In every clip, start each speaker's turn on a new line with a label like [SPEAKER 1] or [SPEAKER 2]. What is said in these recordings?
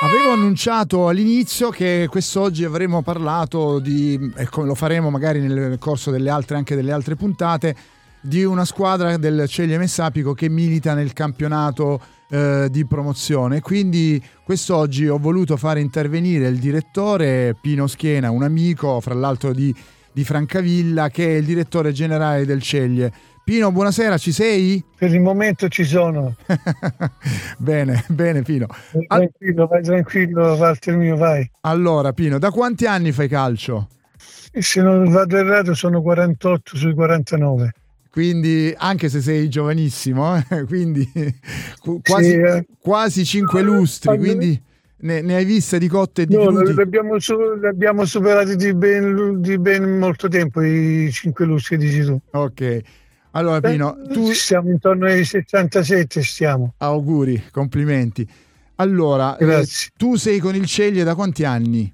[SPEAKER 1] Avevo annunciato all'inizio che quest'oggi avremmo parlato di, e lo faremo magari nel corso delle altre, anche delle altre puntate, di una squadra del Ceglie Messapico che milita nel campionato eh, di promozione. Quindi quest'oggi ho voluto fare intervenire il direttore Pino Schiena, un amico fra l'altro di, di Francavilla, che è il direttore generale del Ceglie. Pino, buonasera, ci sei?
[SPEAKER 2] Per il momento ci sono.
[SPEAKER 1] bene, bene Pino.
[SPEAKER 2] Vai tranquillo, vai tranquillo, Walter mio, vai.
[SPEAKER 1] Allora Pino, da quanti anni fai calcio?
[SPEAKER 2] Se non vado errato sono 48 sui 49.
[SPEAKER 1] Quindi, anche se sei giovanissimo, eh, quindi quasi, sì, eh. quasi 5 lustri, quindi ne, ne, hai viste di cotte e di no?
[SPEAKER 2] Li su, abbiamo superati di ben, di ben molto tempo i 5 lustri dici tu.
[SPEAKER 1] Ok. Allora Pino, tu...
[SPEAKER 2] Siamo intorno ai 67, stiamo.
[SPEAKER 1] Auguri, complimenti. Allora, eh, tu sei con il Ceglie da quanti anni?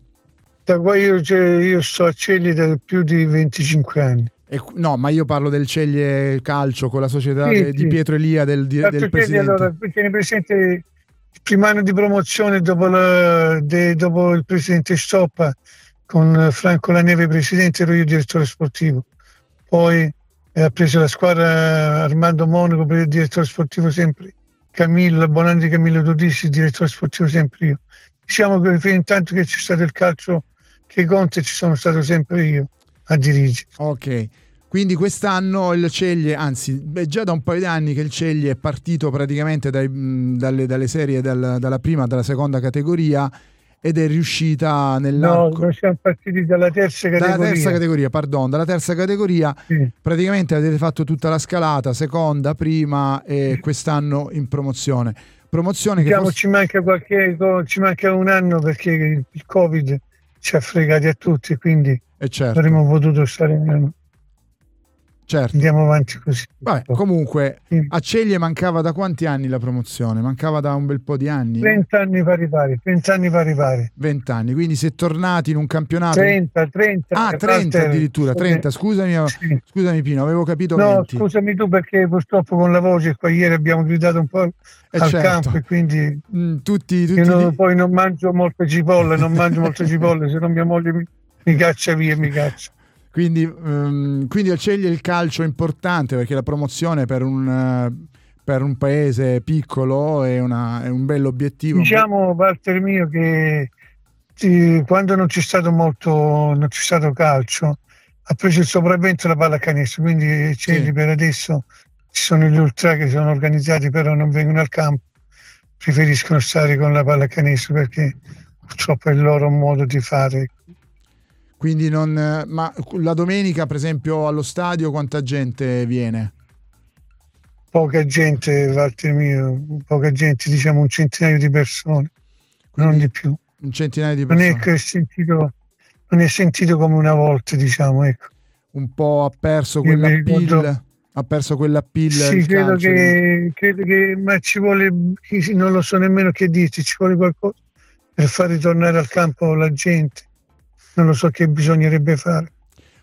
[SPEAKER 2] Da qua io, io sto a Ceglie da più di 25 anni.
[SPEAKER 1] E, no, ma io parlo del Ceglie Calcio con la società sì, de, sì. di Pietro Elia del, di, del presidente. Allora,
[SPEAKER 2] tiene presente il primo anno di promozione dopo, la, de, dopo il presidente Stoppa con Franco Laneve presidente ero io direttore sportivo. Poi ha preso la squadra Armando Monaco per il direttore sportivo sempre Camillo, Bonanni Camillo Dodissi, direttore sportivo sempre io. Diciamo che fin tanto che c'è stato il calcio che conta ci sono stato sempre io a dirigere.
[SPEAKER 1] Ok. Quindi quest'anno il Ceglie, anzi è già da un paio di anni che il Ceglie è partito praticamente dai, dalle, dalle, serie dal, dalla prima dalla seconda categoria ed è riuscita nell'arco...
[SPEAKER 2] No, noi siamo partiti dalla terza categoria.
[SPEAKER 1] Dalla terza categoria, pardon, dalla terza categoria sì. praticamente avete fatto tutta la scalata, seconda, prima e quest'anno in promozione. Promozione
[SPEAKER 2] diciamo,
[SPEAKER 1] che forse...
[SPEAKER 2] ci, manca qualche, ci manca un anno perché il Covid ci ha fregati a tutti, quindi
[SPEAKER 1] certo.
[SPEAKER 2] avremmo potuto stare anno.
[SPEAKER 1] Certo.
[SPEAKER 2] Andiamo avanti così.
[SPEAKER 1] Vabbè, comunque sì. a Ceglie mancava da quanti anni la promozione? Mancava da un bel po' di anni.
[SPEAKER 2] 30 anni pari pari, 20 anni pari pari.
[SPEAKER 1] 20 anni, quindi è tornati in un campionato
[SPEAKER 2] 30, 30.
[SPEAKER 1] Ah, 30 addirittura, 30. Scusami, sì. scusami Pino, avevo capito
[SPEAKER 2] No,
[SPEAKER 1] 20.
[SPEAKER 2] scusami tu perché purtroppo con la voce qua ieri abbiamo gridato un po' eh al certo. campo e quindi
[SPEAKER 1] mm, tutti, tutti
[SPEAKER 2] io non, poi non mangio molte cipolle, non mangio molte cipolle, se non mia moglie mi, mi caccia via, mi caccia.
[SPEAKER 1] Quindi, um, quindi sceglie il calcio è importante perché la promozione per un, per un paese piccolo è, una, è un bell'obiettivo.
[SPEAKER 2] Diciamo, Walter mio, che sì, quando non c'è stato molto, non c'è stato calcio, ha preso il sopravvento la pallacanestro, quindi sì. per adesso ci sono gli ultra che sono organizzati, però non vengono al campo, preferiscono stare con la pallacanestro perché purtroppo è il loro modo di fare.
[SPEAKER 1] Quindi non, ma la domenica, per esempio, allo stadio quanta gente viene?
[SPEAKER 2] Poca gente, Walter mio, poca gente, diciamo un centinaio di persone, Quindi non di più.
[SPEAKER 1] Un centinaio di persone.
[SPEAKER 2] Non è, che è sentito, non è sentito come una volta, diciamo, ecco.
[SPEAKER 1] Un po' ha perso quella pill, ha perso quella pill.
[SPEAKER 2] Sì, credo che, credo che, ma ci vuole, non lo so nemmeno che dirti, ci vuole qualcosa per far ritornare al campo la gente non lo so che bisognerebbe fare.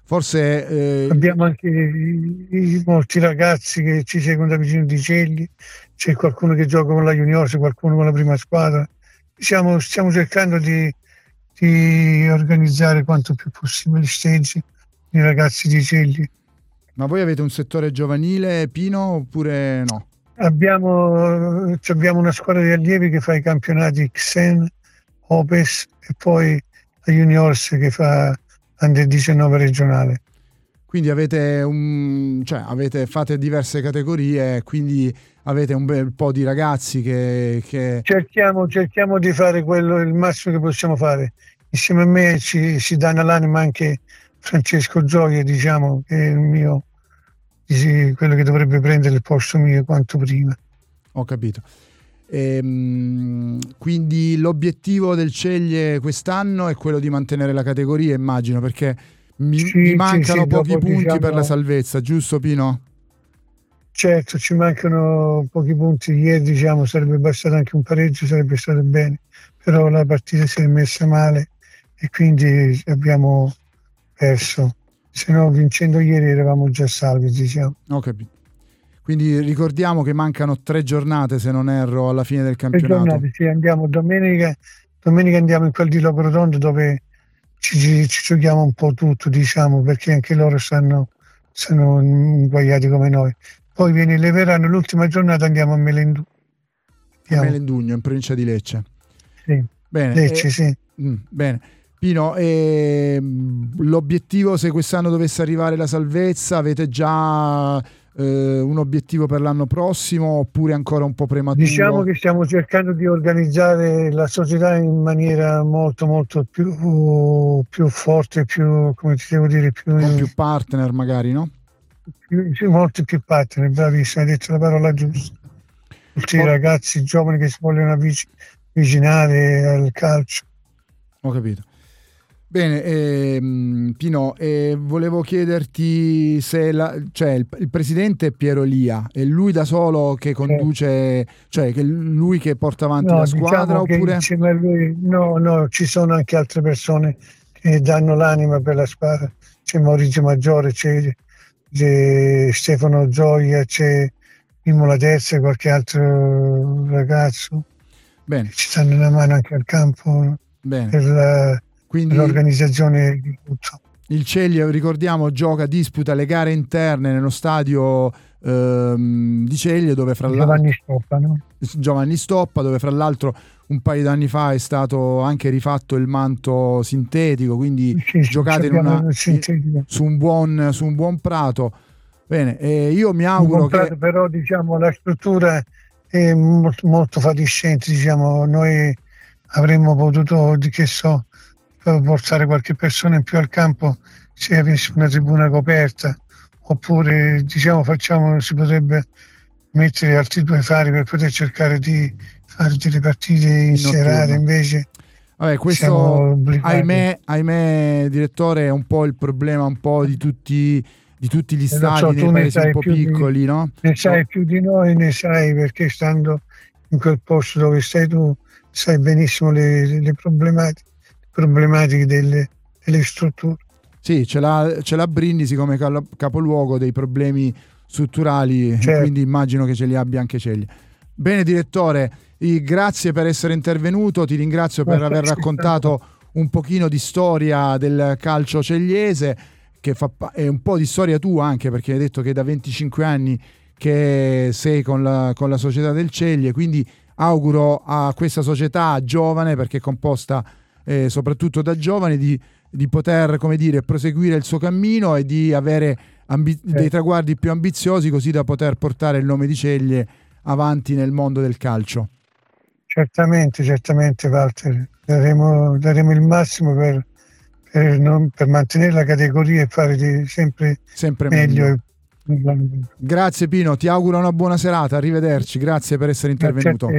[SPEAKER 1] Forse eh...
[SPEAKER 2] abbiamo anche i, i, molti ragazzi che ci seguono da vicino di Cegli, c'è qualcuno che gioca con la junior, c'è qualcuno con la prima squadra. Stiamo, stiamo cercando di, di, organizzare quanto più possibile stage i ragazzi di Cegli.
[SPEAKER 1] Ma voi avete un settore giovanile, Pino, oppure no?
[SPEAKER 2] Abbiamo, abbiamo una squadra di allievi che fa i campionati Xen, Opes e poi Juniors che fa under 19 regionale.
[SPEAKER 1] Quindi avete, un, cioè avete fate diverse categorie, quindi avete un bel po' di ragazzi che... che...
[SPEAKER 2] Cerchiamo, cerchiamo, di fare quello, il massimo che possiamo fare. Insieme a me ci, si danno l'anima anche Francesco Gioia, diciamo, che è il mio, quello che dovrebbe prendere il posto mio quanto prima.
[SPEAKER 1] Ho capito. Ehm, quindi l'obiettivo del Ceglie quest'anno è quello di mantenere la categoria, immagino, perché mi, sì, mi mancano sì, pochi punti diciamo... per la salvezza, giusto Pino?
[SPEAKER 2] Certo, ci mancano pochi punti. Ieri diciamo sarebbe bastato anche un pareggio, sarebbe stato bene, però la partita si è messa male e quindi abbiamo perso. Se no, vincendo ieri eravamo già salvi, diciamo.
[SPEAKER 1] Ho capito. Quindi ricordiamo che mancano tre giornate, se non erro, alla fine del campionato.
[SPEAKER 2] Tre giornate, sì, andiamo domenica, domenica andiamo in quel di Logrotondo dove ci, ci, giochiamo un po' tutto, diciamo, perché anche loro stanno, stanno inguagliati come noi. Poi viene Leverano, l'ultima giornata andiamo a Melendugno.
[SPEAKER 1] A Melendugno, in provincia di Lecce.
[SPEAKER 2] Sì. Bene. Lecce, eh, sì.
[SPEAKER 1] Mh, bene. Pino, eh, l'obiettivo se quest'anno dovesse arrivare la salvezza, avete già eh, un obiettivo per l'anno prossimo oppure ancora un po' prematuro?
[SPEAKER 2] Diciamo che stiamo cercando di organizzare la società in maniera molto molto più, più forte, più, come ti devo dire, più...
[SPEAKER 1] Con più partner magari, no?
[SPEAKER 2] Più, molti più partner, bravissimo, hai detto la parola giusta. Tutti i ragazzi giovani che si vogliono avvicinare al calcio.
[SPEAKER 1] Ho capito. Bene, ehm, Pino, eh, volevo chiederti se la, cioè, il, il, presidente è Piero Lia, è lui da solo che conduce, cioè che lui che porta avanti
[SPEAKER 2] no,
[SPEAKER 1] la squadra
[SPEAKER 2] diciamo
[SPEAKER 1] oppure...
[SPEAKER 2] Lui, no, no, ci sono anche altre persone che danno l'anima per la squadra. C'è Maurizio Maggiore, c'è, c'è Stefano Gioia, c'è Imola Terza e qualche altro ragazzo. Bene. Ci stanno una mano anche al campo. Bene. Per la, quindi l'organizzazione di tutto.
[SPEAKER 1] Il Celio, ricordiamo, gioca, disputa le gare interne nello stadio ehm, di Celio dove fra
[SPEAKER 2] Giovanni Stoppa, no?
[SPEAKER 1] Giovanni Stoppa, dove fra l'altro un paio d'anni fa è stato anche rifatto il manto sintetico, quindi sì, giocate una, su, un buon, su, un buon, prato. Bene, eh, io mi auguro che... Prato,
[SPEAKER 2] però diciamo la struttura è molto, molto fatiscente, diciamo, noi avremmo potuto, che so, portare qualche persona in più al campo se avessi una tribuna coperta oppure diciamo facciamo si potrebbe mettere altri due fari per poter cercare di fare delle partite in, serata invece
[SPEAKER 1] Vabbè, questo ahimè, ahimè, direttore, è un po' il problema un po' di tutti, di tutti gli stati so, nei paesi un po' piccoli,
[SPEAKER 2] di,
[SPEAKER 1] no?
[SPEAKER 2] Ne sai più di noi, ne sai perché stando in quel posto dove stai tu sai benissimo le, le problematiche problematiche delle, delle strutture.
[SPEAKER 1] Sì, ce l'ha, ce l'ha Brindisi come capoluogo dei problemi strutturali, certo. quindi immagino che ce li abbia anche Ceglia. Bene direttore, grazie per essere intervenuto, ti ringrazio per aver raccontato un pochino di storia del calcio cegliese, che fa, è un po' di storia tua anche perché hai detto che da 25 anni che sei con la, con la società del Ceglie, quindi auguro a questa società giovane perché è composta eh, soprattutto da giovani, di, di, poter come dire, proseguire il suo cammino e di avere ambi- eh. dei traguardi più ambiziosi così da poter portare il nome di Ceglie avanti nel mondo del calcio.
[SPEAKER 2] Certamente, certamente Walter, daremo, daremo il massimo per, per, non, per, mantenere la categoria e fare di, sempre, sempre, meglio.
[SPEAKER 1] meglio. Grazie Pino, ti auguro una buona serata, arrivederci, grazie per essere intervenuto.